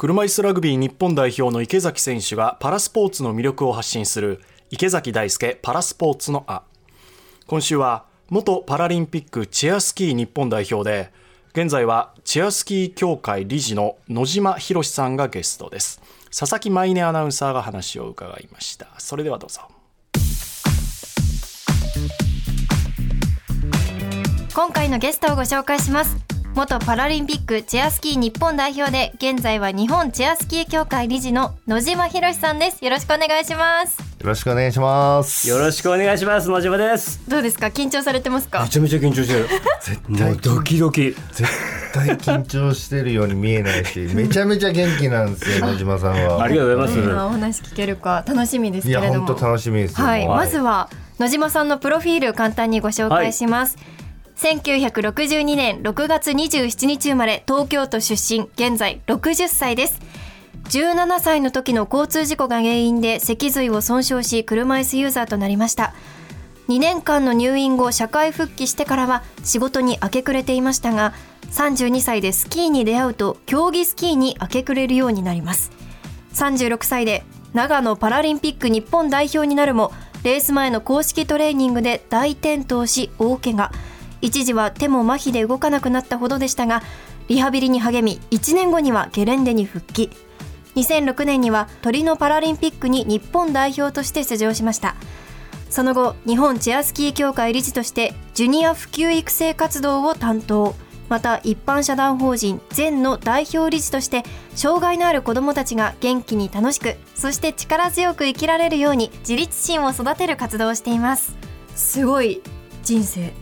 車椅子ラグビー日本代表の池崎選手がパラスポーツの魅力を発信する池崎大輔パラスポーツのあ今週は元パラリンピックチェアスキー日本代表で現在はチェアスキー協会理事の野島博さんがゲストです。佐々木舞音アナウンサーが話を伺いました。それではどうぞ。今回のゲストをご紹介します。元パラリンピックチェアスキー日本代表で現在は日本チェアスキー協会理事の野島博さんです。よろしくお願いします。よろしくお願いします。よろしくお願いします。野島です。どうですか？緊張されてますか？めちゃめちゃ緊張してる。絶もうドキドキ。絶対緊張してるように見えないし めちゃめちゃ元気なんですよ野島さんは。ありがとうございます、今お話聞けるか楽しみですいけれども。や本当楽しみですよはい、もう。まずは野島さんのプロフィール簡単にご紹介します、1962年6月27日生まれ東京都出身現在60歳です。17歳の時の交通事故が原因で脊髄を損傷し車椅子ユーザーとなりました。2年間の入院後社会復帰してからは仕事に明け暮れていましたが32歳でスキーに出会うと競技スキーに明け暮れるようになります。36歳で長野パラリンピック日本代表になるもレース前の公式トレーニングで大転倒し大怪我。一時は手も麻痺で動かなくなったほどでしたがリハビリに励み1年後にはゲレンデに復帰。2006年にはトリノパラリンピックに日本代表として出場しました。その後日本チェアスキー協会理事としてジュニア普及育成活動を担当。また一般社団法人全の代表理事として障害のある子どもたちが元気に楽しくそして力強く生きられるように自立心を育てる活動をしています。すごい人生。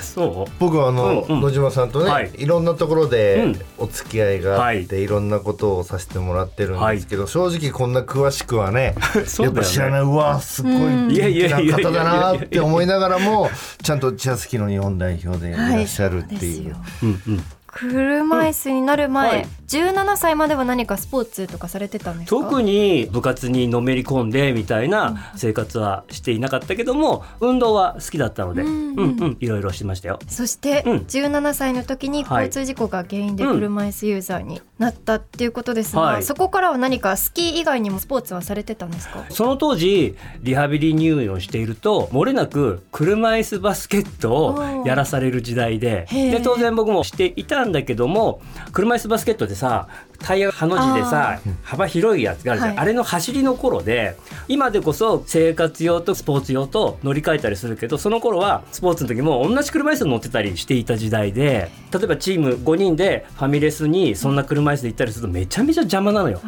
そう？僕はあの、うん。うん。野島さんとね、はい。い、ろんなところうでん。お付き合いがあって、、はい。ろんなことをさせてもらってるんですけど、正直こんな詳しくはね ね。やっぱ知らないうわすごい元いやい気な方だなって思いながらもちゃんとチェアスキーの日本代表でいらっしゃるっていう。はい。うんうん車椅子になる前、はい。17歳までは何かスポーツとかされてたんですか？特に部活にのめり込んでみたいな生活はしていなかったけども運動は好きだったのでううん。んうんいろいろしてましたよ。そして、うん。17歳の時にはい。交通事故が原因で車椅子ユーザーになったっていうことですが、はい。そこからは何かスキー以外にもスポーツはされてたんですか？その当時リハビリ入院をしていると漏れなく車椅子バスケットをやらされる時代でで当然僕もしていたんだけども車椅子バスケットでさタイヤハの字でさ幅広いやつがあるじゃん、はい。あれの走りの頃で今でこそ生活用とスポーツ用と乗り換えたりするけどその頃はスポーツの時も同じ車椅子に乗ってたりしていた時代で例えばチーム5人でファミレスにそんな車椅子で行ったりするとめちゃめちゃ邪魔なのよ。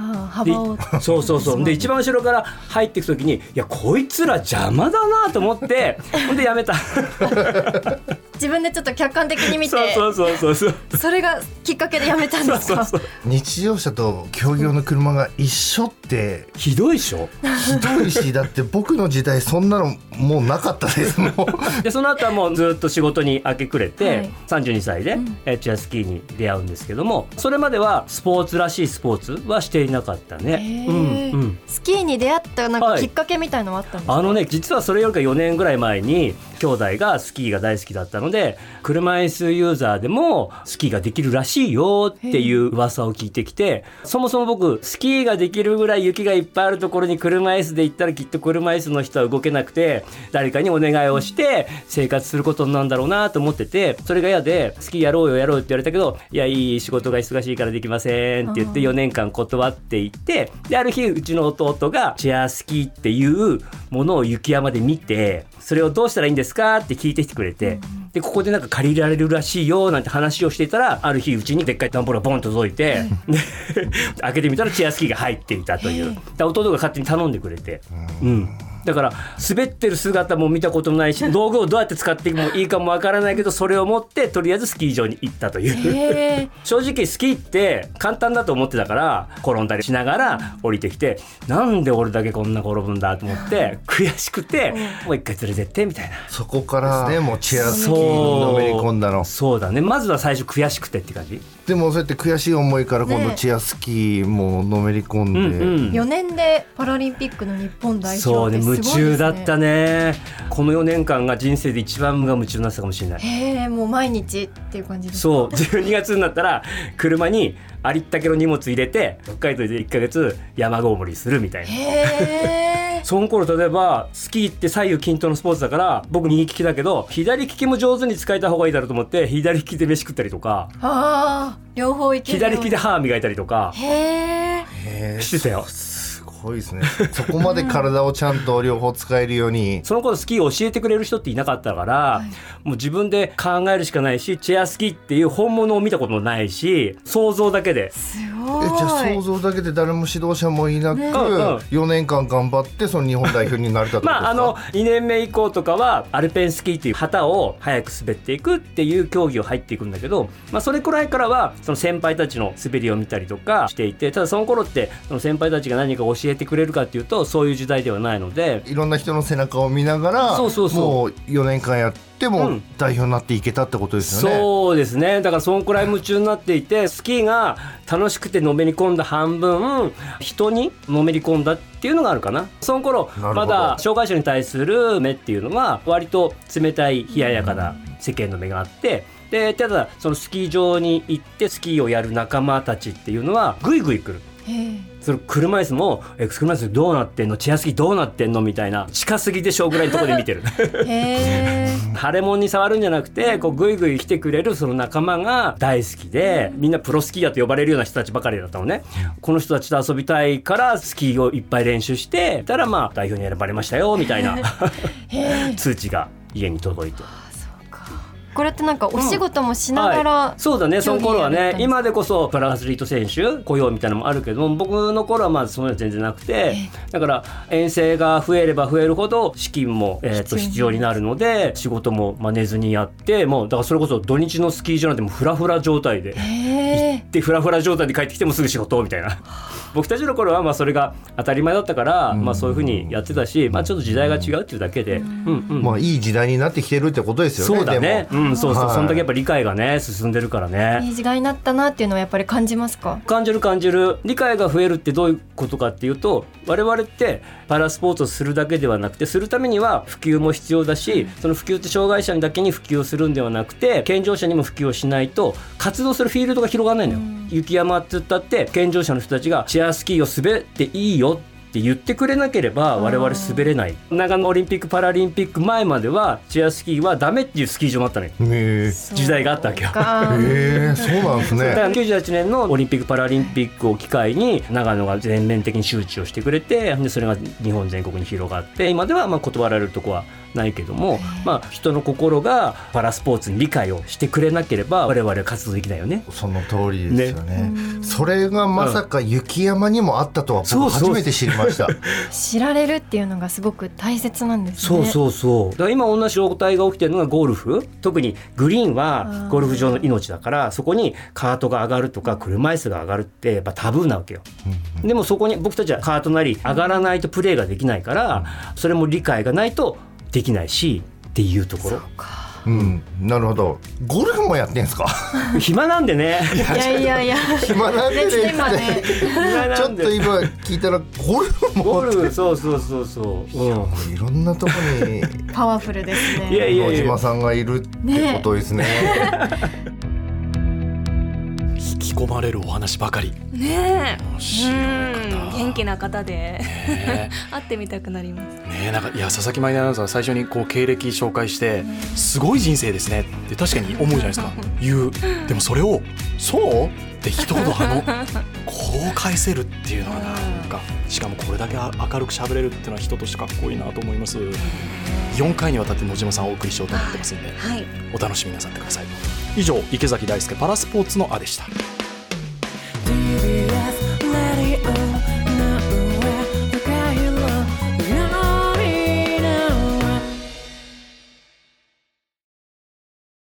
そうそうそう。で一番後ろから入っていく時にいやこいつら邪魔だなと思ってほんでやめた 自分でちょっと客観的に見てそうそうそうそうそう。それがきっかけでやめたんですか？そうそう日常車と競技用の車が一緒ってひどいでしょ？ひどいしだって僕の時代そんなのもうなかったですもう でその後はもうずっと仕事に明け暮れて、はい。32歳で、えーチェアスキーに出会うんですけどもそれまではスポーツらしいスポーツはしていなかったへね。ー。うんうん。スキーに出会ったなんかはい。きっかけみたいのはあったんですか、あのね実はそれよりか4年ぐらい前に兄弟がスキーが大好きだったので車椅子ユーザーでもスキーができるらしいよっていう噂を聞いてきてそもそも僕スキーができるぐらい雪がいっぱいあるところに車椅子で行ったらきっと車椅子の人は動けなくて誰かにお願いをして生活することになるんだろうなと思っててそれが嫌でスキーやろうよやろうって言われたけどいやいい仕事が忙しいからできませんって言って4年間断っていってである日うちの弟がチェアスキーっていうものを雪山で見てそれをどうしたらいいんですかって聞いてきてくれて、でここでなんか借りられるらしいよなんて話をしていたらある日うちにでっかい段ボールがボンと届いて、で 開けてみたらチェアスキーが入っていたという。で弟が勝手に頼んでくれて。うんだから滑ってる姿も見たこともないし道具をどうやって使ってもいいかもわからないけどそれを持ってとりあえずスキー場に行ったという。正直スキーって簡単だと思ってたから転んだりしながら降りてきてなんで俺だけこんな転ぶんだと思って悔しくてもう一回連れてってみたいな。そこからねもうチェアスキーにのめり込んだの。そうだね。まずは最初悔しくてって感じでもそうやって悔しい思いから今度ねチェアスキーものめり込んで、うんうん。4年でパラリンピックの日本代そうね表ってすごいですね。夢中だったね。この4年間が人生で一番無我夢中になってたかもしれない。へえもう毎日っていう感じですか？そう。12月になったら車にありったけの荷物入れて北海道で1ヶ月山ごもりするみたいな。その頃例えばスキーって左右均等のスポーツだから僕右利きだけど左利きも上手に使えた方がいいだろうと思って左利きで飯食ったりとかああ両方いけ左利きで歯磨いたりとか。してたよ。すごいですね。そこまで体をちゃんと両方使えるように。その頃スキーを教えてくれる人っていなかったから、もう自分で考えるしかないしチェアスキーっていう本物を見たこともないし想像だけで。すごい。えじゃあ想像だけで誰も指導者もいなく、ねうんうん。4年間頑張ってその日本代表になれたってことですか？まああの2年目以降とかはアルペンスキーっていう旗を早く滑っていくっていう競技を入っていくんだけど、まあ、それくらいからはその先輩たちの滑りを見たりとかしていてただその頃ってその先輩たちが何か教えてくれるかっていうとそういう時代ではないので。いろんな人の背中を見ながらそうそうそう。もう4年間やってうもん。代表になっていけたってことですよね、そうですね。だからそのくらい夢中になっていてスキーが楽しくてのめり込んだ半分人にのめり込んだっていうのがあるかな。その頃まだ障害者に対する目っていうのは割と冷たい冷ややかな世間の目があってでただそのスキー場に行ってスキーをやる仲間たちっていうのはぐいぐい来る。その車椅子も「え車椅子どうなってんの？チェアスキーどうなってんの?」みたいな近すぎでしょうぐらいのところで見てる。腫れ物に触るんじゃなくてこうぐいぐい来てくれるその仲間が大好きでみんなプロスキーヤーと呼ばれるような人たちばかりだったのねこの人たちと遊びたいからスキーをいっぱい練習してたらまあ代表に選ばれましたよみたいな 通知が家に届いて。これってなんかお仕事もしながら、はい、そうだね。その頃はね今でこそパラアスリート選手雇用みたいなのもあるけども僕の頃はまずそういうのは全然なくてだから遠征が増えれば増えるほど資金も、えー、と必要になる。ので仕事もまあ寝ずにやってもうだからそれこそ土日のスキー場なんてもうフラフラ状態で。へえ。でフラフラ状態で帰ってきてもすぐ仕事みたいな。僕たちの頃はまあそれが当たり前だったから、まあ、そういうふうにやってたし、まあ、ちょっと時代が違うっていうだけで、うん。うんまあいい時代になってきてるってことですよね。そうだね。でもうんそうそう、はい。そんだけやっぱ理解がね進んでるからね。いい時代になったなっていうのはやっぱり感じますか？感じる感じる。理解が増えるってどういうことかっていうと我々ってパラスポーツをするだけではなくてするためには普及も必要だしその普及って障害者にだけに普及をするんではなくて健常者にも普及をしないと活動するフィールドが広がらないのよ。雪山って言ったって健常者の人たちがチェアスキーを滑っていいよって言ってくれなければ我々滑れない。長野オリンピック・パラリンピック前まではチェアスキーはダメっていうスキー場もあったのよ。へ時代があったわけよ。へえそうなんです だからね98年のオリンピック・パラリンピックを機会に長野が全面的に周知をしてくれてでそれが日本全国に広がって今ではまあ断られるとこはないけども、まあ、人の心がパラスポーツに理解をしてくれなければ我々は活動できないよね。その通りですよね。それがまさか雪山にもあったとは僕初めて知りました。知られるっていうのがすごく大切なんですね。そうそうそう。だから今同じ状態が起きてるのがゴルフ。特にグリーンはゴルフ場の命だからそこにカートが上がるとか車椅子が上がるってやっぱタブーなわけよ。でもそこに僕たちはカートなり上がらないとプレーができないからそれも理解がないとできないしっていうところ。うん。なるほど。ゴルフもやってんすか？暇なんでね。いやいやいや。暇なんでね。ねちょっと今ね。暇ちょなんで。っと今聞いたらゴルフも。ゴルフそうそうそうそう、うん、いろんなとこに。パワフルですね。いやいや野島さんがいるってことですね。引 き込まれるお話ばかり。ねえ。面白いうん。方元気な方で。ね 会ってみたくなります。ねえなんかいや佐々木舞音アナウンサー最初にこう経歴紹介してすごい人生ですねって確かに思うじゃないですか。言う。でもそれをそう？って一言あの こう返せるっていうのはなん。かしかもこれだけ明るく喋れるっていうのは人としてかっこいいなと思います。4回にわたって野島さんをお送りしようと思ってますんではい。お楽しみなさってください以上池崎大輔パラスポーツのあでした